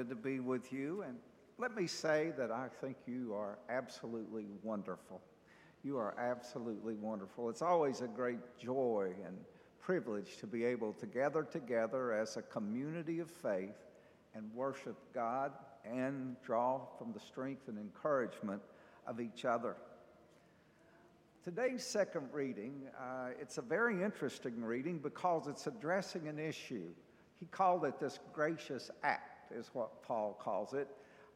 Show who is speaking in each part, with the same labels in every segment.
Speaker 1: Good to be with you. And let me say that I think you are absolutely wonderful. You are absolutely wonderful. It's always a great joy and privilege to be able to gather together as a community of faith and worship God and draw from the strength and encouragement of each other. Today's second reading, uh, it's a very interesting reading because it's addressing an issue. He called it this gracious act is what Paul calls it.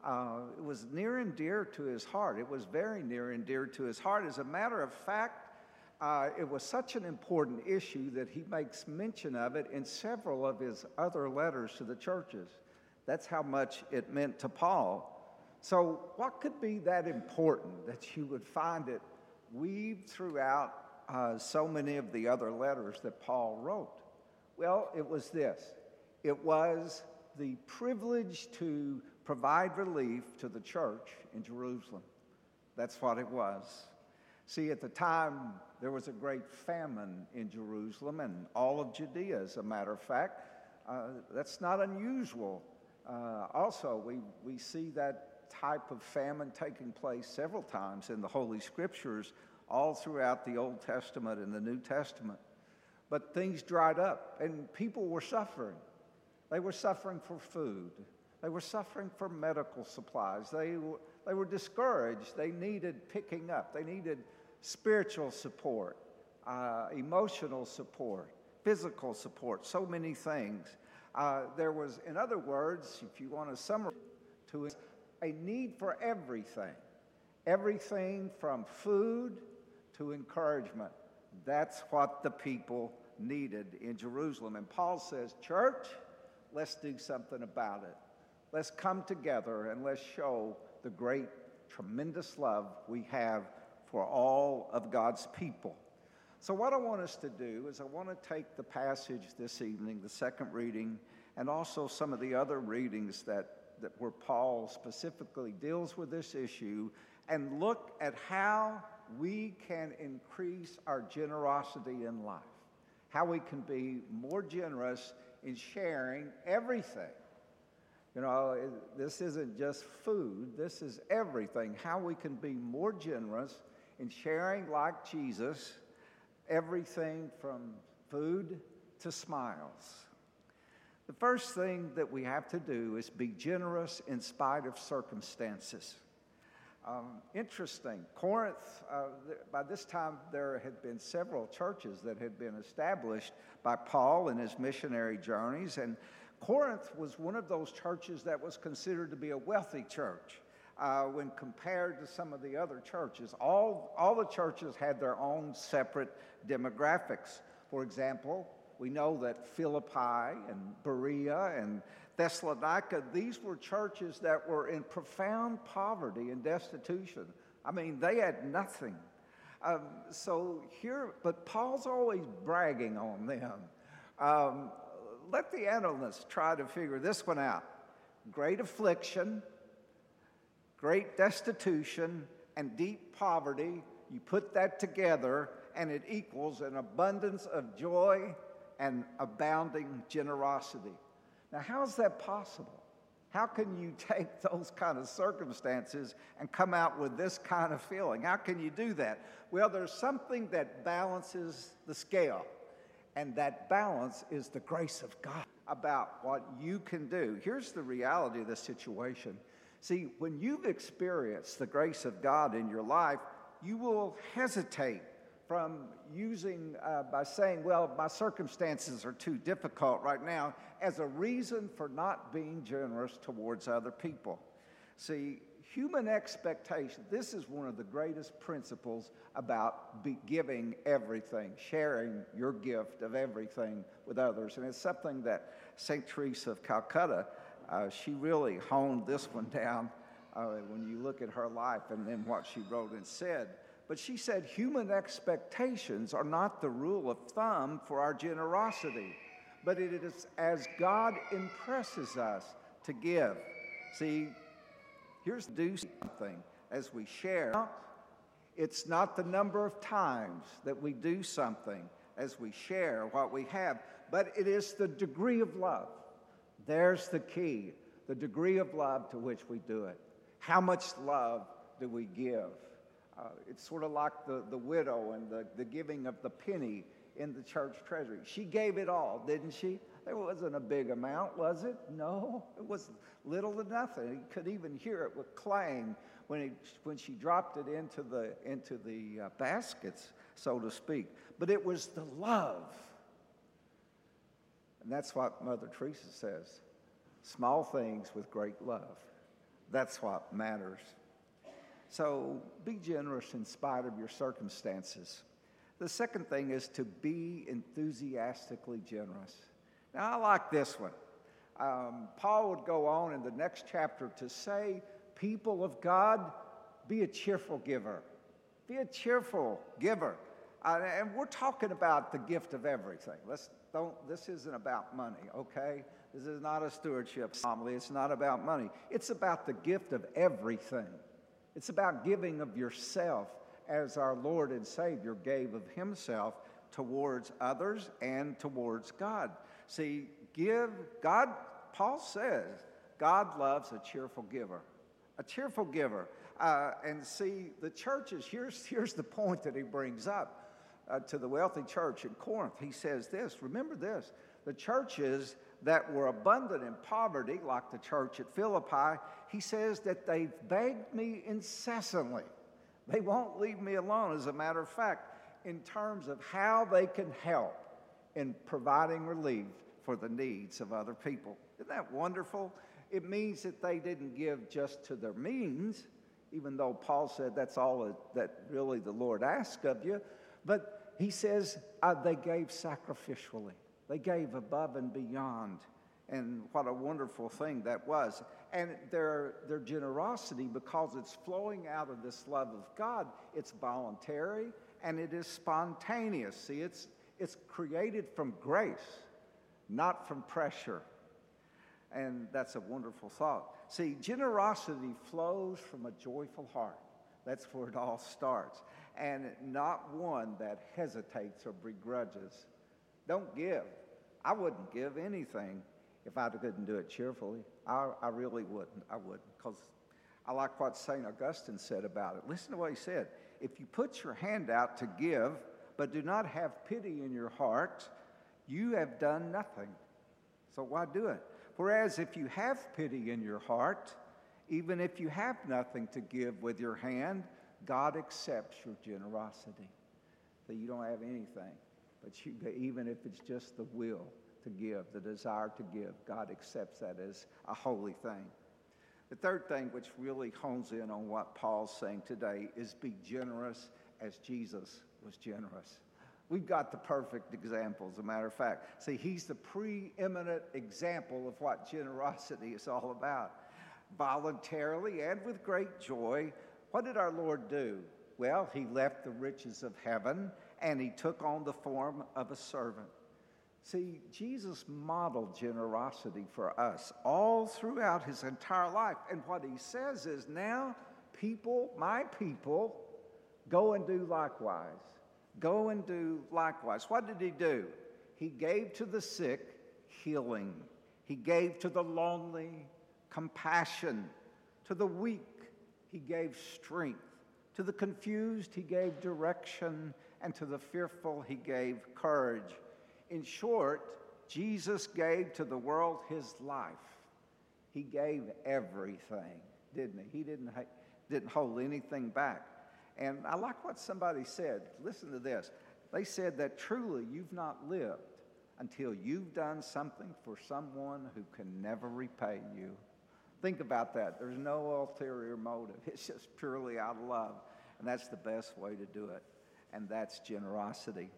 Speaker 1: Uh, it was near and dear to his heart. It was very near and dear to his heart. As a matter of fact, uh, it was such an important issue that he makes mention of it in several of his other letters to the churches. That's how much it meant to Paul. So, what could be that important that you would find it weaved throughout uh, so many of the other letters that Paul wrote? Well, it was this it was the privilege to provide relief to the church in Jerusalem. That's what it was. See, at the time, there was a great famine in Jerusalem and all of Judea, as a matter of fact. Uh, that's not unusual. Uh, also, we, we see that type of famine taking place several times in the Holy Scriptures, all throughout the Old Testament and the New Testament. But things dried up and people were suffering. They were suffering for food. They were suffering for medical supplies. They were, they were discouraged. They needed picking up. They needed spiritual support, uh, emotional support, physical support, so many things. Uh, there was, in other words, if you want to summarize, to a need for everything. Everything from food to encouragement. That's what the people needed in Jerusalem. And Paul says, Church, let's do something about it. Let's come together and let's show the great, tremendous love we have for all of God's people. So, what I want us to do is, I want to take the passage this evening, the second reading, and also some of the other readings that, that where Paul specifically deals with this issue, and look at how we can increase our generosity in life, how we can be more generous in sharing everything. You know, this isn't just food, this is everything. How we can be more generous in sharing, like Jesus, everything from food to smiles. The first thing that we have to do is be generous in spite of circumstances. Um, interesting. Corinth, uh, th- by this time, there had been several churches that had been established by Paul in his missionary journeys. And Corinth was one of those churches that was considered to be a wealthy church uh, when compared to some of the other churches. All, all the churches had their own separate demographics. For example, we know that Philippi and Berea and Thessalonica, these were churches that were in profound poverty and destitution. I mean, they had nothing. Um, so here, but Paul's always bragging on them. Um, let the analysts try to figure this one out. Great affliction, great destitution, and deep poverty, you put that together, and it equals an abundance of joy and abounding generosity. Now, how is that possible? How can you take those kind of circumstances and come out with this kind of feeling? How can you do that? Well, there's something that balances the scale, and that balance is the grace of God about what you can do. Here's the reality of the situation. See, when you've experienced the grace of God in your life, you will hesitate from using, uh, by saying, well, my circumstances are too difficult right now, as a reason for not being generous towards other people. See, human expectation, this is one of the greatest principles about giving everything, sharing your gift of everything with others. And it's something that St. Teresa of Calcutta, uh, she really honed this one down uh, when you look at her life and then what she wrote and said. But she said human expectations are not the rule of thumb for our generosity, but it is as God impresses us to give. See, here's do something as we share. It's not the number of times that we do something as we share what we have, but it is the degree of love. There's the key. the degree of love to which we do it. How much love do we give? Uh, it's sort of like the, the widow and the, the giving of the penny in the church treasury. She gave it all, didn't she? There wasn't a big amount, was it? No, it was little to nothing. You could even hear it with clang when, he, when she dropped it into the, into the uh, baskets, so to speak. But it was the love. And that's what Mother Teresa says small things with great love. That's what matters. So be generous in spite of your circumstances. The second thing is to be enthusiastically generous. Now, I like this one. Um, Paul would go on in the next chapter to say, People of God, be a cheerful giver. Be a cheerful giver. Uh, and we're talking about the gift of everything. Let's don't, this isn't about money, okay? This is not a stewardship homily. It's not about money. It's about the gift of everything. It's about giving of yourself as our Lord and Savior gave of Himself towards others and towards God. See, give, God, Paul says, God loves a cheerful giver. A cheerful giver. Uh, and see, the churches, here's, here's the point that he brings up uh, to the wealthy church in Corinth. He says this remember this the churches that were abundant in poverty, like the church at Philippi, he says that they've begged me incessantly. They won't leave me alone, as a matter of fact, in terms of how they can help in providing relief for the needs of other people. Isn't that wonderful? It means that they didn't give just to their means, even though Paul said that's all that really the Lord asked of you. But he says uh, they gave sacrificially, they gave above and beyond. And what a wonderful thing that was. And their, their generosity, because it's flowing out of this love of God, it's voluntary and it is spontaneous. See, it's, it's created from grace, not from pressure. And that's a wonderful thought. See, generosity flows from a joyful heart. That's where it all starts. And not one that hesitates or begrudges. Don't give. I wouldn't give anything if I couldn't do it cheerfully. I, I really wouldn't. I wouldn't. Because I like what St. Augustine said about it. Listen to what he said. If you put your hand out to give, but do not have pity in your heart, you have done nothing. So why do it? Whereas if you have pity in your heart, even if you have nothing to give with your hand, God accepts your generosity. That you don't have anything, but you, even if it's just the will to give, the desire to give, God accepts that as a holy thing. The third thing, which really hones in on what Paul's saying today, is be generous as Jesus was generous. We've got the perfect example, as a matter of fact. See, he's the preeminent example of what generosity is all about. Voluntarily and with great joy, what did our Lord do? Well, he left the riches of heaven and he took on the form of a servant. See, Jesus modeled generosity for us all throughout his entire life. And what he says is now, people, my people, go and do likewise. Go and do likewise. What did he do? He gave to the sick healing, he gave to the lonely compassion, to the weak, he gave strength, to the confused, he gave direction, and to the fearful, he gave courage. In short, Jesus gave to the world his life. He gave everything, didn't he? He didn't, didn't hold anything back. And I like what somebody said. Listen to this. They said that truly you've not lived until you've done something for someone who can never repay you. Think about that. There's no ulterior motive, it's just purely out of love. And that's the best way to do it. And that's generosity.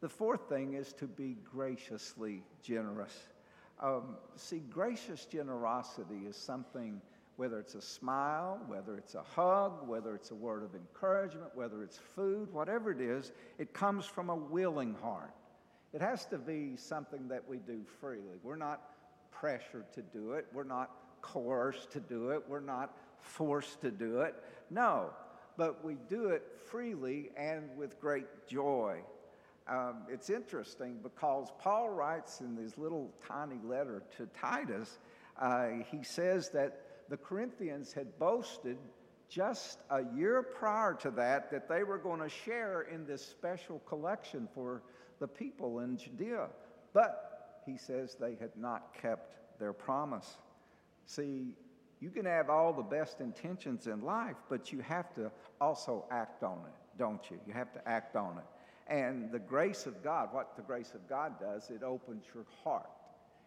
Speaker 1: The fourth thing is to be graciously generous. Um, see, gracious generosity is something, whether it's a smile, whether it's a hug, whether it's a word of encouragement, whether it's food, whatever it is, it comes from a willing heart. It has to be something that we do freely. We're not pressured to do it, we're not coerced to do it, we're not forced to do it. No, but we do it freely and with great joy um, it's interesting because Paul writes in this little tiny letter to Titus Uh, he says that the Corinthians had boasted just a year prior to that that they were going to share in this special collection for the people in Judea. But he says they had not kept their promise. See, you can have all the best intentions in life, but you have to also act on it, don't you? You have to act on it. And the grace of God, what the grace of God does, it opens your heart.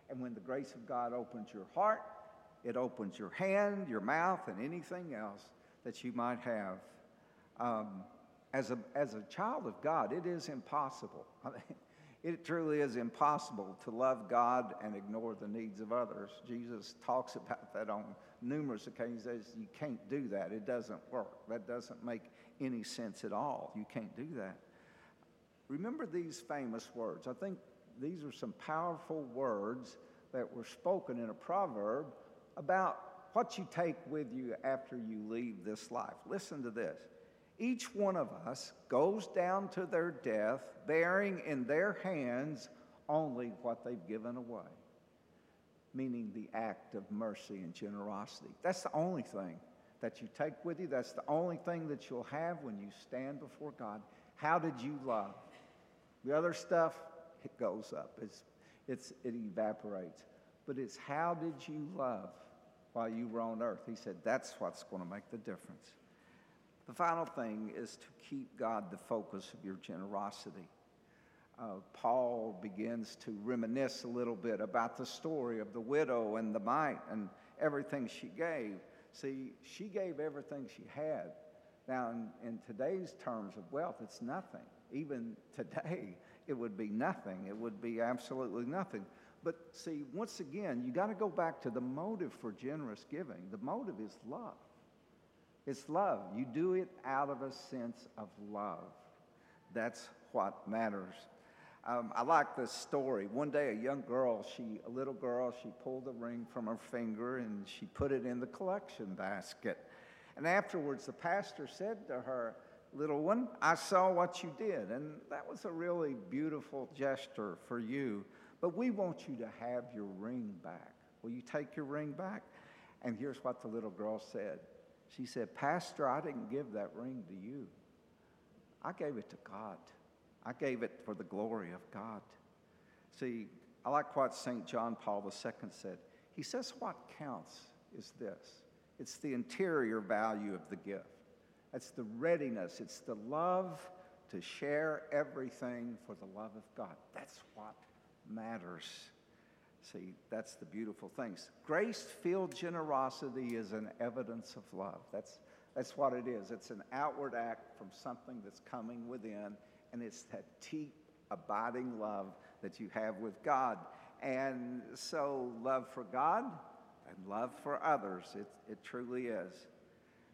Speaker 1: And when the grace of God opens your heart, it opens your hand, your mouth, and anything else that you might have. Um, as, a, as a child of God, it is impossible. it truly is impossible to love God and ignore the needs of others. Jesus talks about that on numerous occasions. You can't do that. It doesn't work. That doesn't make any sense at all. You can't do that. Remember these famous words. I think these are some powerful words that were spoken in a proverb about what you take with you after you leave this life. Listen to this. Each one of us goes down to their death bearing in their hands only what they've given away, meaning the act of mercy and generosity. That's the only thing that you take with you. That's the only thing that you'll have when you stand before God. How did you love? The other stuff, it goes up, it's, it's, it evaporates. But it's how did you love while you were on earth? He said that's what's going to make the difference. The final thing is to keep God the focus of your generosity. Uh, Paul begins to reminisce a little bit about the story of the widow and the mite and everything she gave. See, she gave everything she had. Now, in, in today's terms of wealth, it's nothing even today, it would be nothing. It would be absolutely nothing. But see, once again, you got to go back to the motive for generous giving. The motive is love. It's love. You do it out of a sense of love. That's what matters. Um, I like this story. One day, a young girl, she, a little girl, she pulled a ring from her finger and she put it in the collection basket. And afterwards, the pastor said to her, little one, I saw what you did. And that was a really beautiful gesture for you. But we want you to have your ring back. Will you take your ring back? And here's what the little girl said She said, Pastor, I didn't give that ring to you. I gave it to God. I gave it for the glory of God. See, I like what St. John Paul II said. He says, What counts is this it's the interior value of the gift. It's the readiness, it's the love to share everything for the love of God. That's what matters. See, that's the beautiful things. Grace filled generosity is an evidence of love. That's, that's what it is. It's an outward act from something that's coming within, and it's that deep, abiding love that you have with God. And so, love for God and love for others, it, it truly is.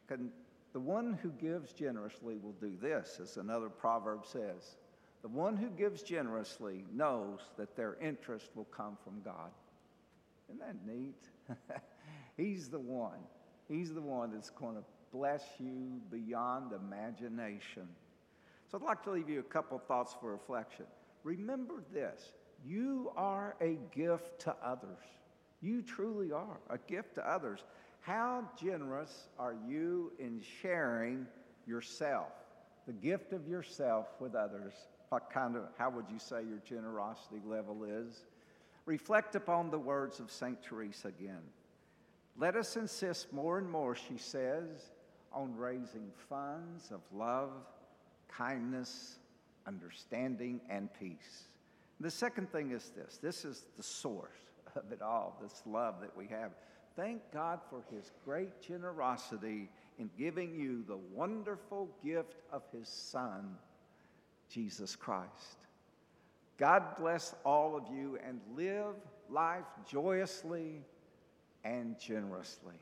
Speaker 1: Can, the one who gives generously will do this, as another proverb says. The one who gives generously knows that their interest will come from God. Isn't that neat? He's the one. He's the one that's going to bless you beyond imagination. So I'd like to leave you a couple thoughts for reflection. Remember this you are a gift to others. You truly are a gift to others. How generous are you in sharing yourself, the gift of yourself with others? What kind of, how would you say your generosity level is? Reflect upon the words of St. Teresa again. Let us insist more and more, she says, on raising funds of love, kindness, understanding, and peace. The second thing is this this is the source of it all, this love that we have. Thank God for his great generosity in giving you the wonderful gift of his Son, Jesus Christ. God bless all of you and live life joyously and generously.